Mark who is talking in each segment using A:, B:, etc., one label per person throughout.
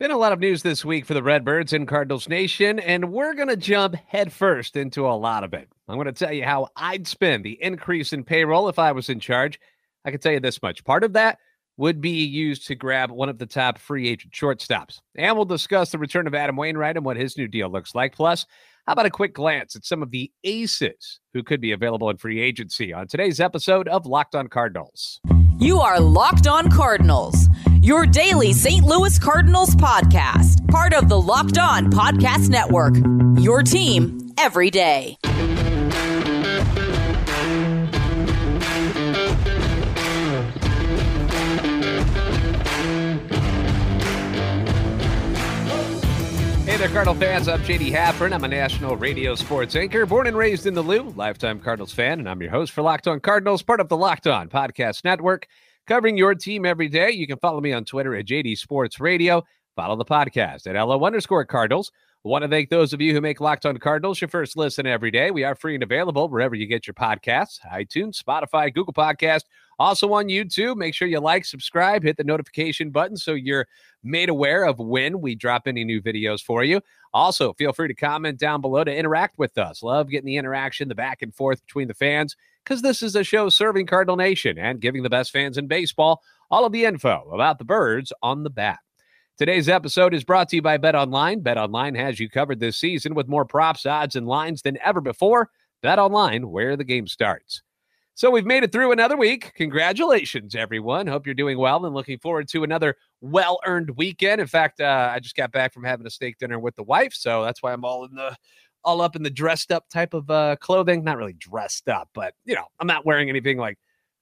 A: Been a lot of news this week for the Redbirds and Cardinals Nation, and we're going to jump headfirst into a lot of it. I'm going to tell you how I'd spend the increase in payroll if I was in charge. I can tell you this much part of that would be used to grab one of the top free agent shortstops. And we'll discuss the return of Adam Wainwright and what his new deal looks like. Plus, how about a quick glance at some of the aces who could be available in free agency on today's episode of Locked on Cardinals?
B: You are Locked on Cardinals your daily St. Louis Cardinals podcast, part of the Locked On Podcast Network. Your team every day.
A: Hey there, Cardinal fans. I'm JD Haffern. I'm a national radio sports anchor, born and raised in the Lou, lifetime Cardinals fan, and I'm your host for Locked On Cardinals, part of the Locked On Podcast Network covering your team every day. You can follow me on Twitter at JD Sports Radio. Follow the podcast at LO underscore Cardinals. I want to thank those of you who make Locked On Cardinals your first listen every day. We are free and available wherever you get your podcasts iTunes, Spotify, Google Podcast, also on YouTube. Make sure you like, subscribe, hit the notification button so you're made aware of when we drop any new videos for you. Also, feel free to comment down below to interact with us. Love getting the interaction, the back and forth between the fans because this is a show serving Cardinal Nation and giving the best fans in baseball all of the info about the birds on the bat. Today's episode is brought to you by Bet Online. Bet Online has you covered this season with more props, odds, and lines than ever before. Bet Online, where the game starts. So we've made it through another week. Congratulations, everyone. Hope you're doing well and looking forward to another well earned weekend. In fact, uh, I just got back from having a steak dinner with the wife, so that's why I'm all in the all up in the dressed up type of uh, clothing. Not really dressed up, but you know, I'm not wearing anything like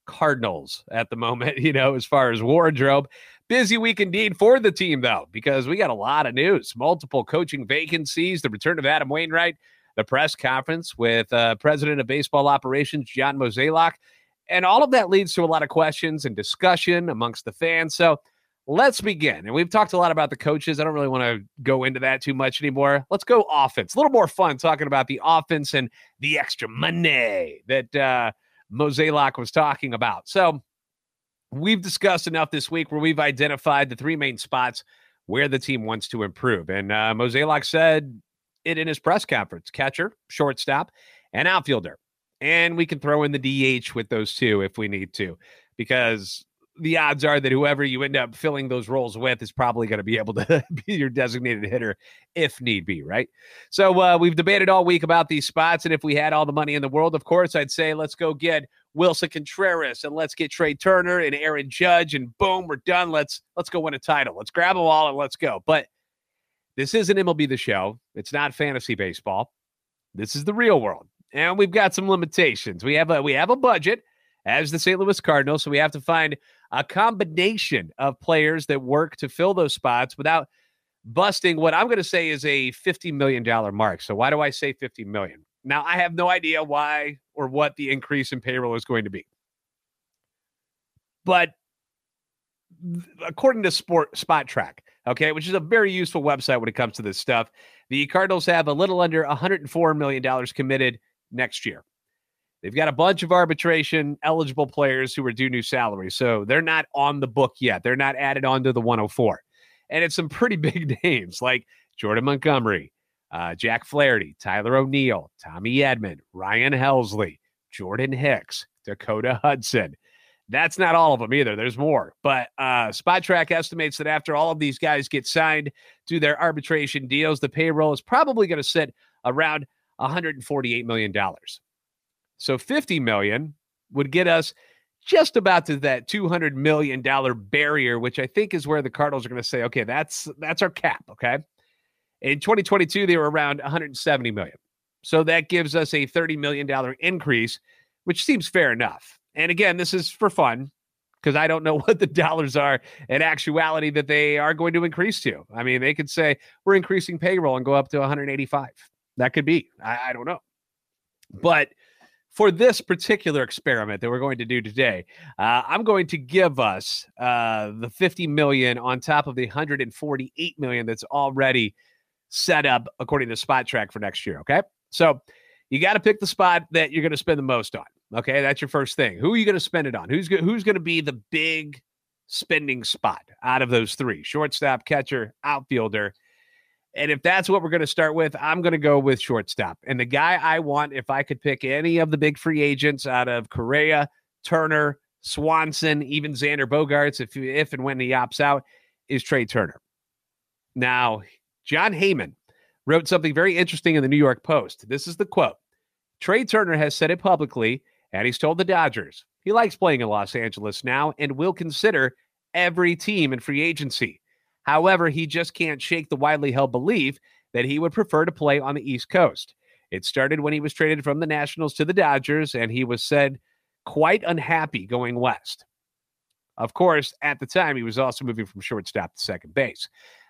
A: Cardinals at the moment, you know, as far as wardrobe. Busy week indeed for the team, though, because we got a lot of news, multiple coaching vacancies, the return of Adam Wainwright, the press conference with uh, President of Baseball Operations, John Mozeliak. And all of that leads to a lot of questions and discussion amongst the fans. So let's begin. And we've talked a lot about the coaches. I don't really want to go into that too much anymore. Let's go offense. A little more fun talking about the offense and the extra money that uh, Mozeliak was talking about. So we've discussed enough this week where we've identified the three main spots where the team wants to improve. And uh, Mozeliak said it in his press conference catcher, shortstop, and outfielder. And we can throw in the DH with those two if we need to, because the odds are that whoever you end up filling those roles with is probably going to be able to be your designated hitter if need be, right? So uh, we've debated all week about these spots, and if we had all the money in the world, of course, I'd say let's go get Willson Contreras and let's get Trea Turner and Aaron Judge, and boom, we're done. Let's let's go win a title. Let's grab them all and let's go. But this isn't MLB the Show. It's not fantasy baseball. This is the real world, and we've got some limitations. We have a we have a budget as the St. Louis Cardinals, so we have to find a combination of players that work to fill those spots without busting what I'm going to say is a $50 million mark. So why do I say 50 million? Now I have no idea why or what the increase in payroll is going to be. But according to Sport Spotrac, okay, which is a very useful website when it comes to this stuff, the Cardinals have a little under $104 million committed next year. They've got a bunch of arbitration eligible players who are due new salaries. So they're not on the book yet. They're not added onto the 104. And it's some pretty big names like Jordan Montgomery, uh, Jack Flaherty, Tyler O'Neill, Tommy Edman, Ryan Helsley, Jordan Hicks, Dakota Hudson. That's not all of them either. There's more. But uh, Spotrac estimates that after all of these guys get signed to their arbitration deals, the payroll is probably going to sit around $148 million. So 50 million would get us just about to that 200 million dollar barrier, which I think is where the Cardinals are going to say, okay, that's that's our cap, okay? In 2022 they were around 170 million. So that gives us a 30 million dollar increase, which seems fair enough. And again, this is for fun because I don't know what the dollars are in actuality that they are going to increase to. I mean, they could say we're increasing payroll and go up to 185. That could be. I, I don't know. But for this particular experiment that we're going to do today, uh, I'm going to give us uh, the 50 million on top of the 148 million that's already set up according to Spotrac for next year. Okay. So you got to pick the spot that you're going to spend the most on. Okay. That's your first thing. Who are you going to spend it on? Who's, go- who's going to be the big spending spot out of those three shortstop, catcher, outfielder. And if that's what we're going to start with, I'm going to go with shortstop. And the guy I want, if I could pick any of the big free agents out of Correa, Turner, Swanson, even Xander Bogaerts, if if and when he opts out, is Trea Turner. Now, Jon Heyman wrote something very interesting in the New York Post. This is the quote: Trea Turner has said it publicly, and he's told the Dodgers he likes playing in Los Angeles now and will consider every team in free agency. However, he just can't shake the widely held belief that he would prefer to play on the East Coast. It started when he was traded from the Nationals to the Dodgers, and he was said quite unhappy going west. Of course, at the time, he was also moving from shortstop to second base.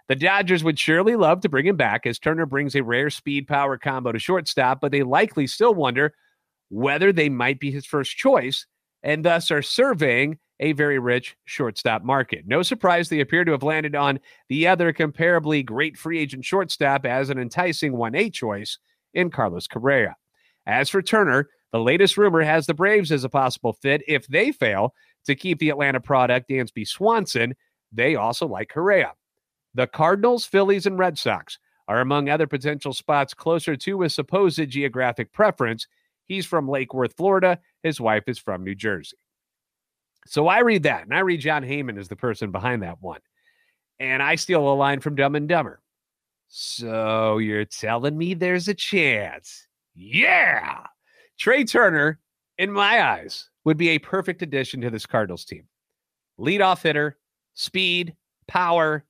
A: The Dodgers would surely love to bring him back as Turner brings a rare speed power combo to shortstop, but they likely still wonder whether they might be his first choice and thus are surveying a very rich shortstop market. No surprise they appear to have landed on the other comparably great free agent shortstop as an enticing 1A choice in Carlos Correa. As for Turner, the latest rumor has the Braves as a possible fit if they fail to keep the Atlanta product Dansby Swanson. They also like Correa. The Cardinals, Phillies, and Red Sox are among other potential spots closer to his supposed geographic preference. He's from Lake Worth, Florida. His wife is from New Jersey. So I read that, and I read Jon Heyman as the person behind that one. And I steal a line from Dumb and Dumber. So you're telling me there's a chance? Yeah. Trea Turner, in my eyes, would be a perfect addition to this Cardinals team. Leadoff hitter, speed, power,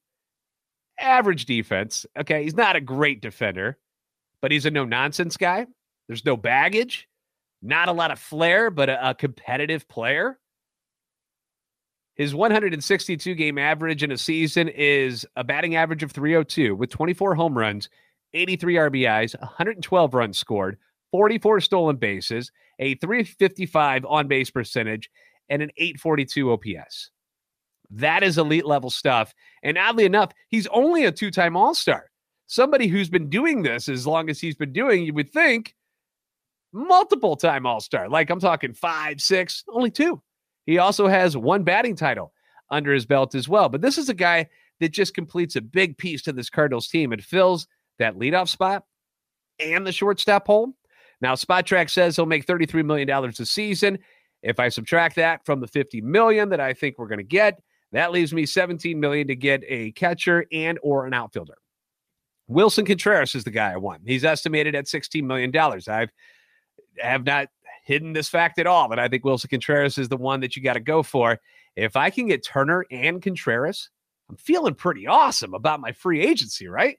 A: average defense. Okay, he's not a great defender, but he's a no nonsense guy. There's no baggage, not a lot of flair, but a, a competitive player. His 162 game average in a season is a batting average of 302 with 24 home runs, 83 RBIs, 112 runs scored, 44 stolen bases, a 355 on base percentage, and an 842 OPS. That is elite level stuff. And oddly enough, he's only a two time All Star. Somebody who's been doing this as long as he's been doing, you would think multiple time All Star. Like I'm talking five, six, only two. He also has one batting title under his belt as well. But this is a guy that just completes a big piece to this Cardinals team. and fills that leadoff spot and the shortstop hole. Now, Spotrac says he'll make $33 million a season. If I subtract that from the 50 million that I think we're going to get, that leaves me 17 million to get a catcher and or an outfielder. Willson Contreras is the guy I want. He's estimated at 16 million dollars. I've have not hidden this fact at all that I think Willson Contreras is the one that you got to go for. If I can get Turner and Contreras, I'm feeling pretty awesome about my free agency, right?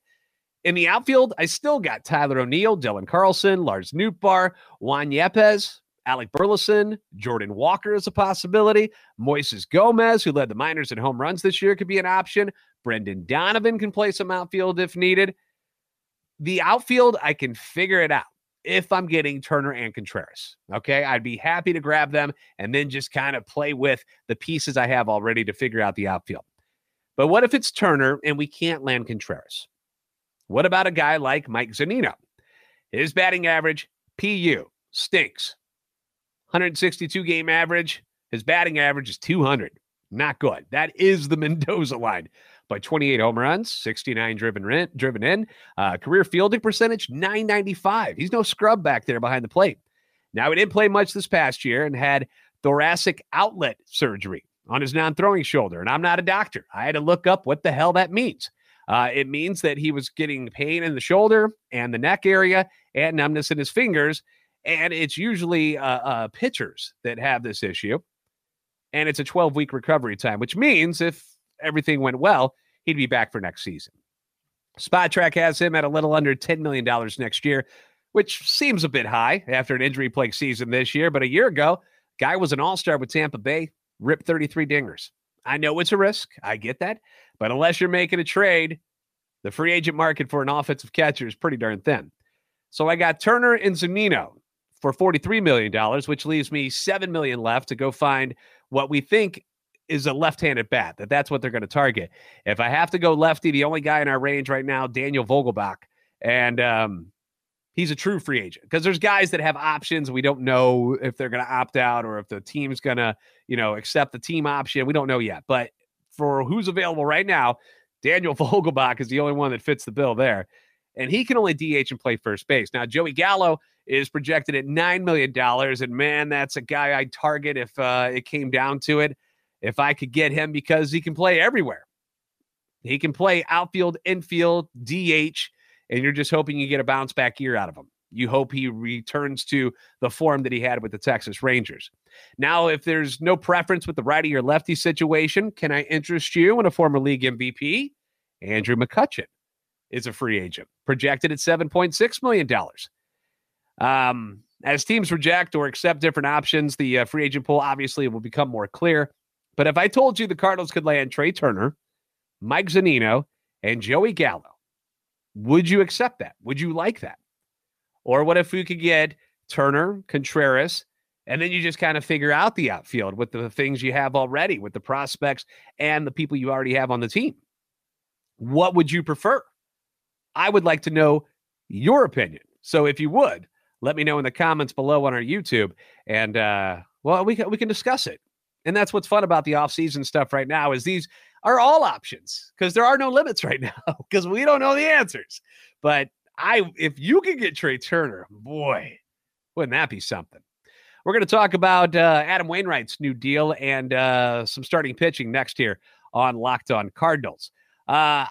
A: In the outfield, I still got Tyler O'Neill, Dylan Carlson, Lars Nootbaar, Juan Yepez, Alec Burleson, Jordan Walker is a possibility. Moises Gomez, who led the minors in home runs this year, could be an option. Brendan Donovan can play some outfield if needed. The outfield, I can figure it out if I'm getting Turner and Contreras. Okay. I'd be happy to grab them and then just kind of play with the pieces I have already to figure out the outfield. But what if it's Turner and we can't land Contreras? What about a guy like Mike Zunino? His batting average, PU, stinks. 162 game average. His batting average is 200. Not good. That is the Mendoza line. But 28 home runs, 69 driven in, driven in. Uh, career fielding percentage, 995. He's no scrub back there behind the plate. Now, he didn't play much this past year and had thoracic outlet surgery on his non throwing shoulder. And I'm not a doctor. I had to look up what the hell that means. Uh, it means that he was getting pain in the shoulder and the neck area and numbness in his fingers. And it's usually uh, uh, pitchers that have this issue. And it's a 12 week recovery time, which means if everything went well, he'd be back for next season. Spotrac has him at a little under $10 million next year, which seems a bit high after an injury plagued season this year. But a year ago, guy was an all star with Tampa Bay, ripped 33 dingers. I know it's a risk. I get that. But unless you're making a trade, the free agent market for an offensive catcher is pretty darn thin. So I got Turner and Zunino for $43 million, which leaves me $7 million left to go find what we think is a left-handed bat. That that's what they're going to target. If I have to go lefty, the only guy in our range right now, Daniel Vogelbach, and um, he's a true free agent because there's guys that have options. We don't know if they're going to opt out or if the team's going to, you know, accept the team option. We don't know yet. But for who's available right now, Daniel Vogelbach is the only one that fits the bill there. And he can only DH and play first base. Now, Joey Gallo is projected at $9 million. And man, that's a guy I'd target if uh, it came down to it. If I could get him because he can play everywhere. He can play outfield, infield, DH, and you're just hoping you get a bounce back year out of him. You hope he returns to the form that he had with the Texas Rangers. Now, if there's no preference with the righty or lefty situation, can I interest you in a former league MVP? Andrew McCutchen is a free agent, projected at $7.6 million. Um, as teams reject or accept different options, the uh, free agent pool obviously will become more clear. But if I told you the Cardinals could land Trea Turner, Mike Zunino, and Joey Gallo, would you accept that? Would you like that? Or what if we could get Turner, Contreras, and then you just kind of figure out the outfield with the things you have already, with the prospects and the people you already have on the team? What would you prefer? I would like to know your opinion. So if you would, let me know in the comments below on our YouTube. And uh, well, we can, we can discuss it. And that's what's fun about the offseason stuff right now is these are all options because there are no limits right now because we don't know the answers. But I, if you can get Trea Turner, boy, wouldn't that be something? We're going to talk about uh, Adam Wainwright's new deal and uh, some starting pitching next here on Locked On Cardinals. Uh,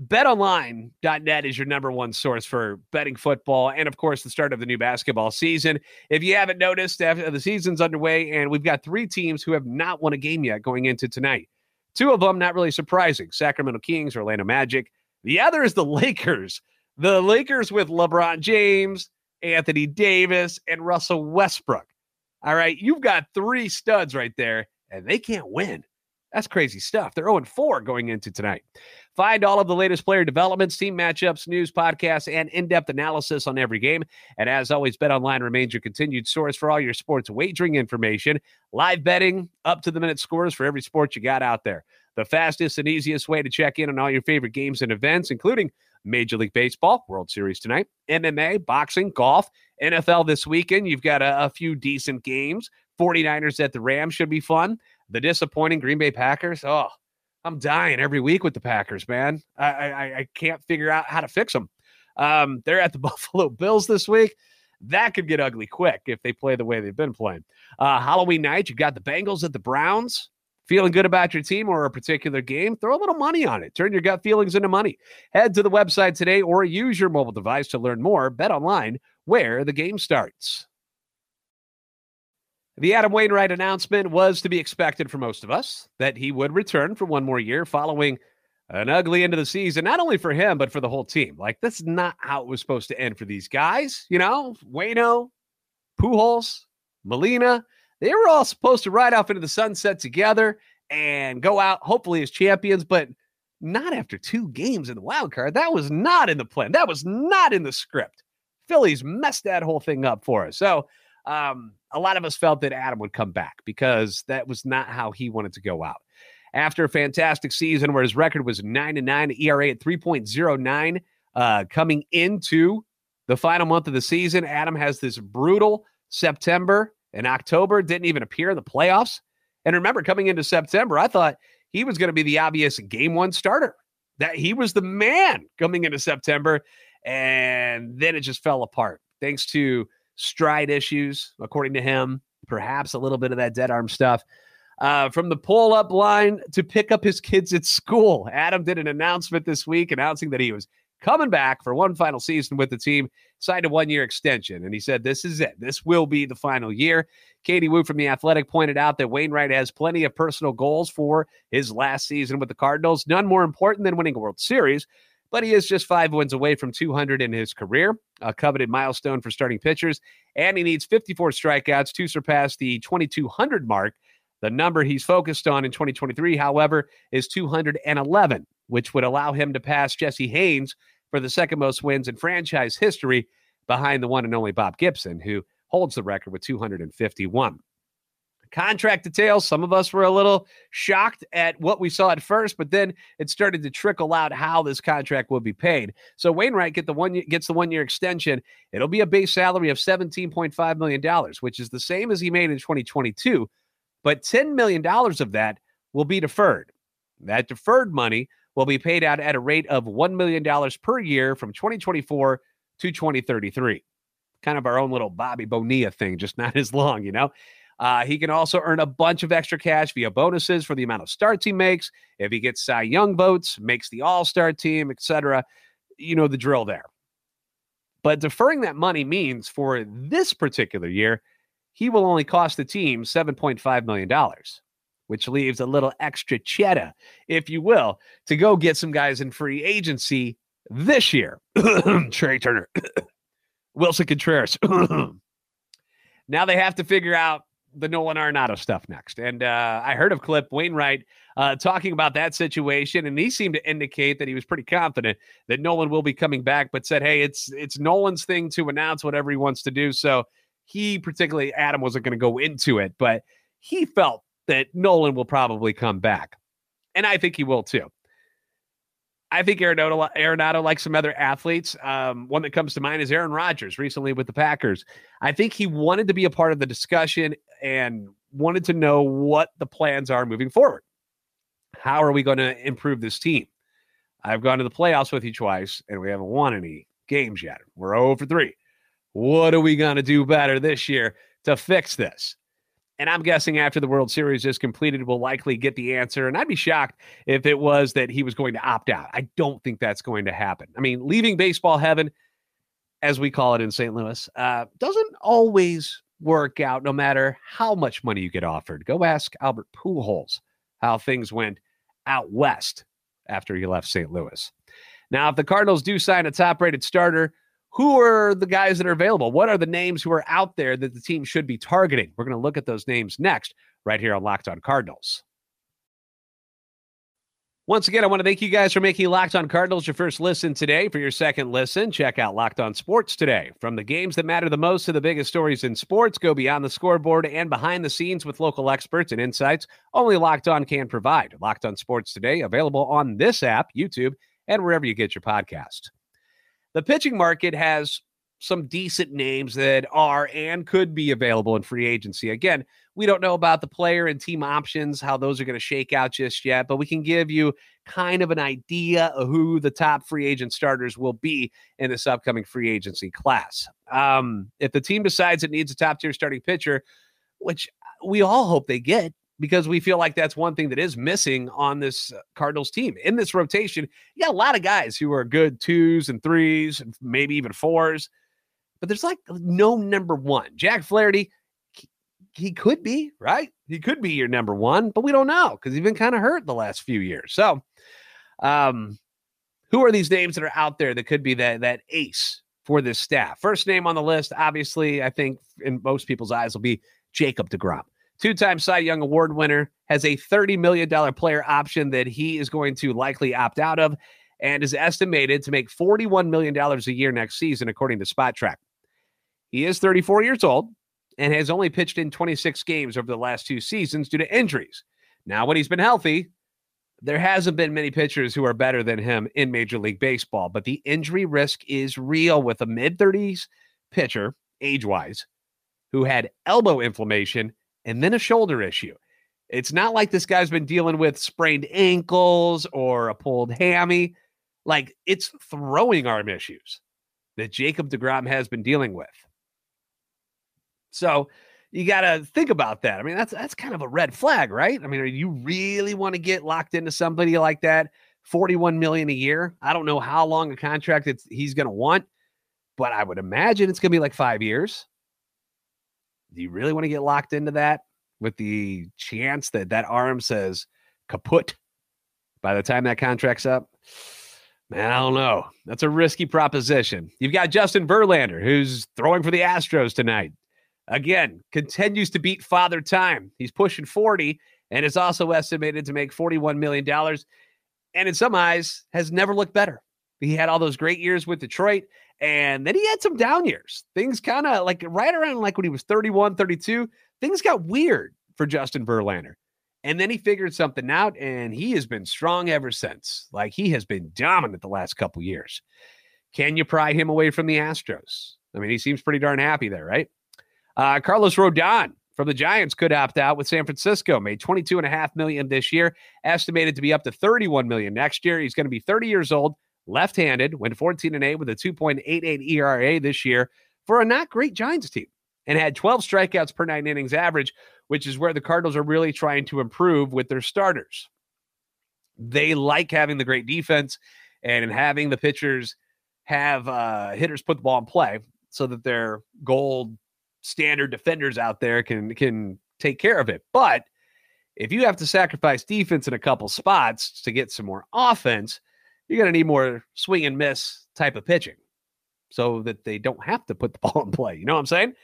A: BetOnline.net is your number one source for betting football and, of course, the start of the new basketball season. If you haven't noticed, the season's underway, and we've got three teams who have not won a game yet going into tonight. Two of them, not really surprising Sacramento Kings, Orlando Magic. The other is the Lakers. The Lakers with LeBron James, Anthony Davis, and Russell Westbrook. All right, you've got three studs right there, and they can't win. That's crazy stuff. They're 0 4 going into tonight. Find all of the latest player developments, team matchups, news, podcasts, and in depth analysis on every game. And as always, Bet Online remains your continued source for all your sports wagering information, live betting, up to the minute scores for every sport you got out there. The fastest and easiest way to check in on all your favorite games and events, including Major League Baseball, World Series tonight, MMA, boxing, golf, NFL this weekend. You've got a, a few decent games. 49ers at the Rams should be fun. The disappointing Green Bay Packers. Oh, I'm dying every week with the Packers, man. I I, I can't figure out how to fix them. Um, they're at the Buffalo Bills this week. That could get ugly quick if they play the way they've been playing. Uh, Halloween night, you got the Bengals at the Browns. Feeling good about your team or a particular game? Throw a little money on it. Turn your gut feelings into money. Head to the website today or use your mobile device to learn more. Bet online where the game starts. The Adam Wainwright announcement was to be expected for most of us that he would return for one more year following an ugly end of the season, not only for him, but for the whole team. Like, that's not how it was supposed to end for these guys. You know, Wayno, Pujols, Molina, they were all supposed to ride off into the sunset together and go out, hopefully, as champions, but not after two games in the wild card. That was not in the plan. That was not in the script. Phillies messed that whole thing up for us. So, um, a lot of us felt that Adam would come back because that was not how he wanted to go out. After a fantastic season where his record was 9 and 9, ERA at 3.09, uh, coming into the final month of the season, Adam has this brutal September and October, didn't even appear in the playoffs. And remember, coming into September, I thought he was going to be the obvious game one starter. That he was the man coming into September, and then it just fell apart thanks to stride issues, according to him, perhaps a little bit of that dead arm stuff. Uh, from the pull up line to pick up his kids at school, Adam did an announcement this week announcing that he was coming back for one final season with the team, signed a one year extension. And he said, This is it. This will be the final year. Katie Woo from The Athletic pointed out that Wainwright has plenty of personal goals for his last season with the Cardinals, none more important than winning a World Series but he is just five wins away from 200 in his career, a coveted milestone for starting pitchers. And he needs 54 strikeouts to surpass the 2,200 mark. The number he's focused on in 2023, however, is 211, which would allow him to pass Jesse Haines for the second most wins in franchise history behind the one and only Bob Gibson, who holds the record with 251 contract details. Some of us were a little shocked at what we saw at first, but then it started to trickle out how this contract will be paid. So Wainwright get the one gets the one year extension. It'll be a base salary of seventeen point five million dollars, which is the same as he made in 2022, but ten million dollars of that will be deferred. That deferred money will be paid out at a rate of $1 million per year from 2024 to 2033. Kind of our own little Bobby Bonilla thing, just not as long, you know? Uh, he can also earn a bunch of extra cash via bonuses for the amount of starts he makes. If he gets Cy Young votes, makes the All Star team, etc., you know the drill there. But deferring that money means for this particular year, he will only cost the team $7.5 million, which leaves a little extra cheddar, if you will, to go get some guys in free agency this year. Trea Turner, Willson Contreras. now they have to figure out the Nolan Arenado stuff next. And uh, I heard of Clip Wainwright uh, talking about that situation, and he seemed to indicate that he was pretty confident that Nolan will be coming back, but said, "Hey, it's it's Nolan's thing to announce whatever he wants to do." So he particularly Adam wasn't going to go into it, but he felt that Nolan will probably come back, and I think he will too. I think Arenado, Arenado, like some other athletes, um, one that comes to mind is Aaron Rodgers recently with the Packers. I think he wanted to be a part of the discussion and wanted to know what the plans are moving forward. How are we going to improve this team? I've gone to the playoffs with you twice, and we haven't won any games yet. We're 0 for 3. What are we going to do better this year to fix this? And I'm guessing after the World Series is completed, we'll likely get the answer. And I'd be shocked if it was that he was going to opt out. I don't think that's going to happen. I mean, leaving baseball heaven, as we call it in St. Louis, uh, doesn't always work out no matter how much money you get offered. Go ask Albert Pujols how things went out west after he left St. Louis. Now, if the Cardinals do sign a top rated starter, who are the guys that are available? What are the names who are out there that the team should be targeting? We're going to look at those names next, right here on Locked On Cardinals. Once again, I want to thank you guys for making Locked On Cardinals your first listen today. For your second listen, check out Locked On Sports today. From the games that matter the most to the biggest stories in sports, go beyond the scoreboard and behind the scenes with local experts and insights only Locked On can provide. Locked On Sports today, available on this app, YouTube, and wherever you get your podcast the pitching market has some decent names that are and could be available in free agency. Again, we don't know about the player and team options, how those are going to shake out just yet, but we can give you kind of an idea of who the top free agent starters will be in this upcoming free agency class. Um, if the team decides it needs a top tier starting pitcher, which we all hope they get, because we feel like that's one thing that is missing on this uh, Cardinals team. In this rotation, you got a lot of guys who are good twos and threes, and maybe even fours, but there's like no number one. Jack Flaherty, he, could be, right? He could be your number one, but we don't know because he's been kind of hurt the last few years. So, um, who are these names that are out there that could be that that ace for this staff? First name on the list, obviously, I think in most people's eyes will be Jacob DeGrom two time Cy Young Award winner, has a $30 million player option that he is going to likely opt out of and is estimated to make $41 million a year next season, according to Spotrac. He is 34 years old and has only pitched in 26 games over the last two seasons due to injuries. Now, when he's been healthy, there hasn't been many pitchers who are better than him in Major League Baseball, but the injury risk is real with a mid 30s pitcher, age wise, who had elbow inflammation and then a shoulder issue. It's not like this guy's been dealing with sprained ankles or a pulled hammy. Like it's throwing arm issues that Jacob DeGrom has been dealing with. So you got to think about that. I mean, that's that's kind of a red flag, right? I mean, are you really want to get locked into somebody like that? 41 million a year. I don't know how long a contract he's going to want, but I would imagine it's going to be like 5 years. Do you really want to get locked into that with the chance that that arm says kaput by the time that contract's up? Man, I don't know. That's a risky proposition. You've got Justin Verlander, who's throwing for the Astros tonight. Again, continues to beat father time. He's pushing 40 and is also estimated to make $41 million. And in some eyes, has never looked better. He had all those great years with Detroit, and then he had some down years. Things kind of like right around like when he was 31, 32, things got weird for Justin Verlander. And then he figured something out, and he has been strong ever since. Like he has been dominant the last couple years. Can you pry him away from the Astros? I mean, he seems pretty darn happy there, right? Uh, Carlos Rodon from the Giants could opt out with San Francisco. Made 22 and a half million this year, estimated to be up to 31 million next year. He's going to be 30 years old, left-handed, went 14 and 8 with a 2.88 ERA this year for a not great Giants team and had 12 strikeouts per 9 innings average, which is where the Cardinals are really trying to improve with their starters. They like having the great defense and having the pitchers have uh, hitters put the ball in play so that their gold standard defenders out there can can take care of it. But if you have to sacrifice defense in a couple spots to get some more offense, you're going to need more swing and miss type of pitching so that they don't have to put the ball in play. You know what I'm saying?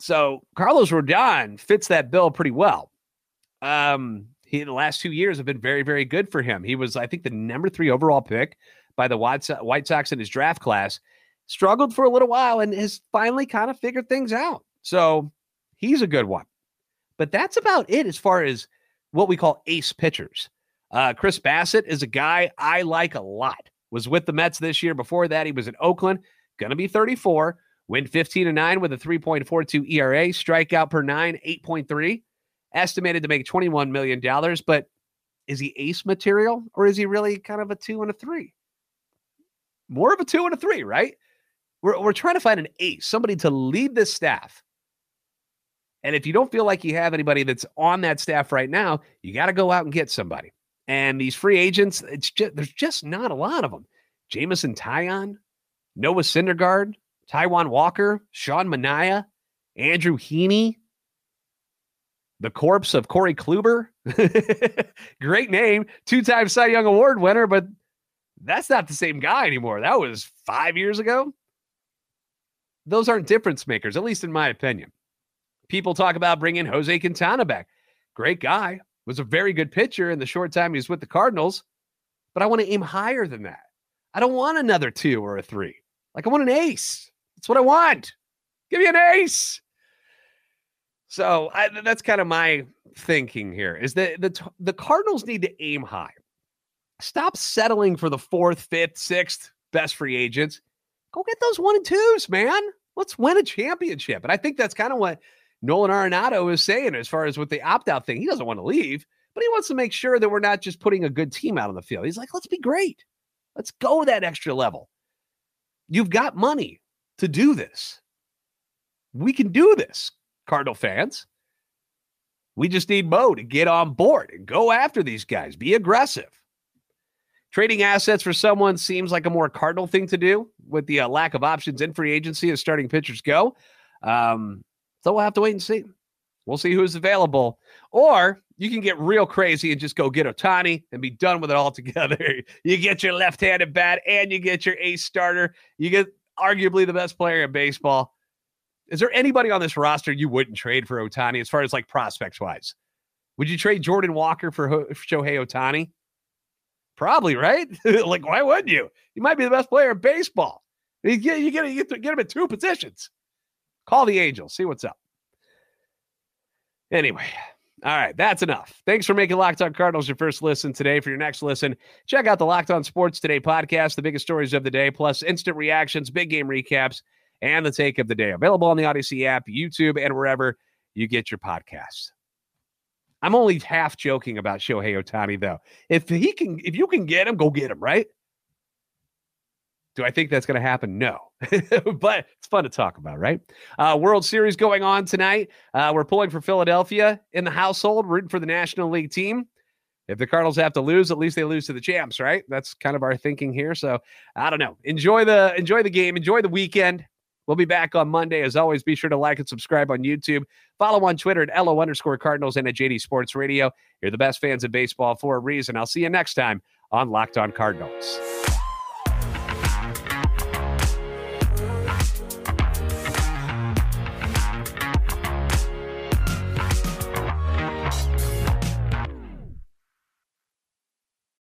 A: So Carlos Rodon fits that bill pretty well. Um, he in the last two years have been very, very good for him. He was, I think, the number three overall pick by the White Sox in his draft class struggled for a little while and has finally kind of figured things out. So he's a good one. But that's about it as far as what we call ace pitchers. Uh, Chris Bassitt is a guy I like a lot. Was with the Mets this year. Before that, he was in Oakland, going to be 34. Went 15 and 9 with a 3.42 ERA, strikeout per nine, 8.3. Estimated to make $21 million. But is he ace material or is he really kind of a two and a three? More of a two and a three, right? We're, we're trying to find an ace, somebody to lead this staff. And if you don't feel like you have anybody that's on that staff right now, you got to go out and get somebody. And these free agents, it's just there's just not a lot of them. Jameson Taillon, Noah Syndergaard, Taijuan Walker, Sean Manaea, Andrew Heaney, the corpse of Corey Kluber. Great name, two-time Cy Young Award winner, but that's not the same guy anymore. That was five years ago those aren't difference makers, at least in my opinion. People talk about bringing Jose Quintana back. Great guy, was a very good pitcher in the short time he was with the Cardinals, but I want to aim higher than that. I don't want another two or a three. Like I want an ace. That's what I want. Give me an ace. So I, that's kind of my thinking here is that the the Cardinals need to aim high. Stop settling for the fourth, fifth, sixth best free agents. Go get those one and twos, man. Let's win a championship. And I think that's kind of what Nolan Arenado is saying as far as with the opt out thing. He doesn't want to leave, but he wants to make sure that we're not just putting a good team out on the field. He's like, let's be great. Let's go that extra level. You've got money to do this. We can do this, Cardinal fans. We just need Mo to get on board and go after these guys, be aggressive. Trading assets for someone seems like a more cardinal thing to do with the uh, lack of options in free agency as starting pitchers go. Um, so we'll have to wait and see. We'll see who's available. Or you can get real crazy and just go get Ohtani and be done with it all together. you get your left handed bat and you get your ace starter. You get arguably the best player in baseball. Is there anybody on this roster you wouldn't trade for Ohtani as far as like prospects wise? Would you trade Jordan Walker for Shohei Ohtani? Probably, right? like, why wouldn't you? He might be the best player in baseball. You get, you get, you get, get him at two positions. Call the Angels, see what's up. Anyway, all right, that's enough. Thanks for making Locked On Cardinals your first listen today. For your next listen, check out the Locked On Sports Today podcast, the biggest stories of the day, plus instant reactions, big game recaps, and the take of the day. Available on the Audacy app, YouTube, and wherever you get your podcasts. I'm only half joking about Shohei Ohtani, though. If he can, if you can get him, go get him, right? Do I think that's going to happen? No, but it's fun to talk about, right? Uh, World Series going on tonight. Uh, we're pulling for Philadelphia in the household, rooting for the National League team. If the Cardinals have to lose, at least they lose to the champs, right? That's kind of our thinking here. So I don't know. Enjoy the enjoy the game. Enjoy the weekend. We'll be back on Monday. As always, be sure to like and subscribe on YouTube. Follow on Twitter at LO underscore Cardinals and at JD Sports Radio. You're the best fans of baseball for a reason. I'll see you next time on Locked On Cardinals.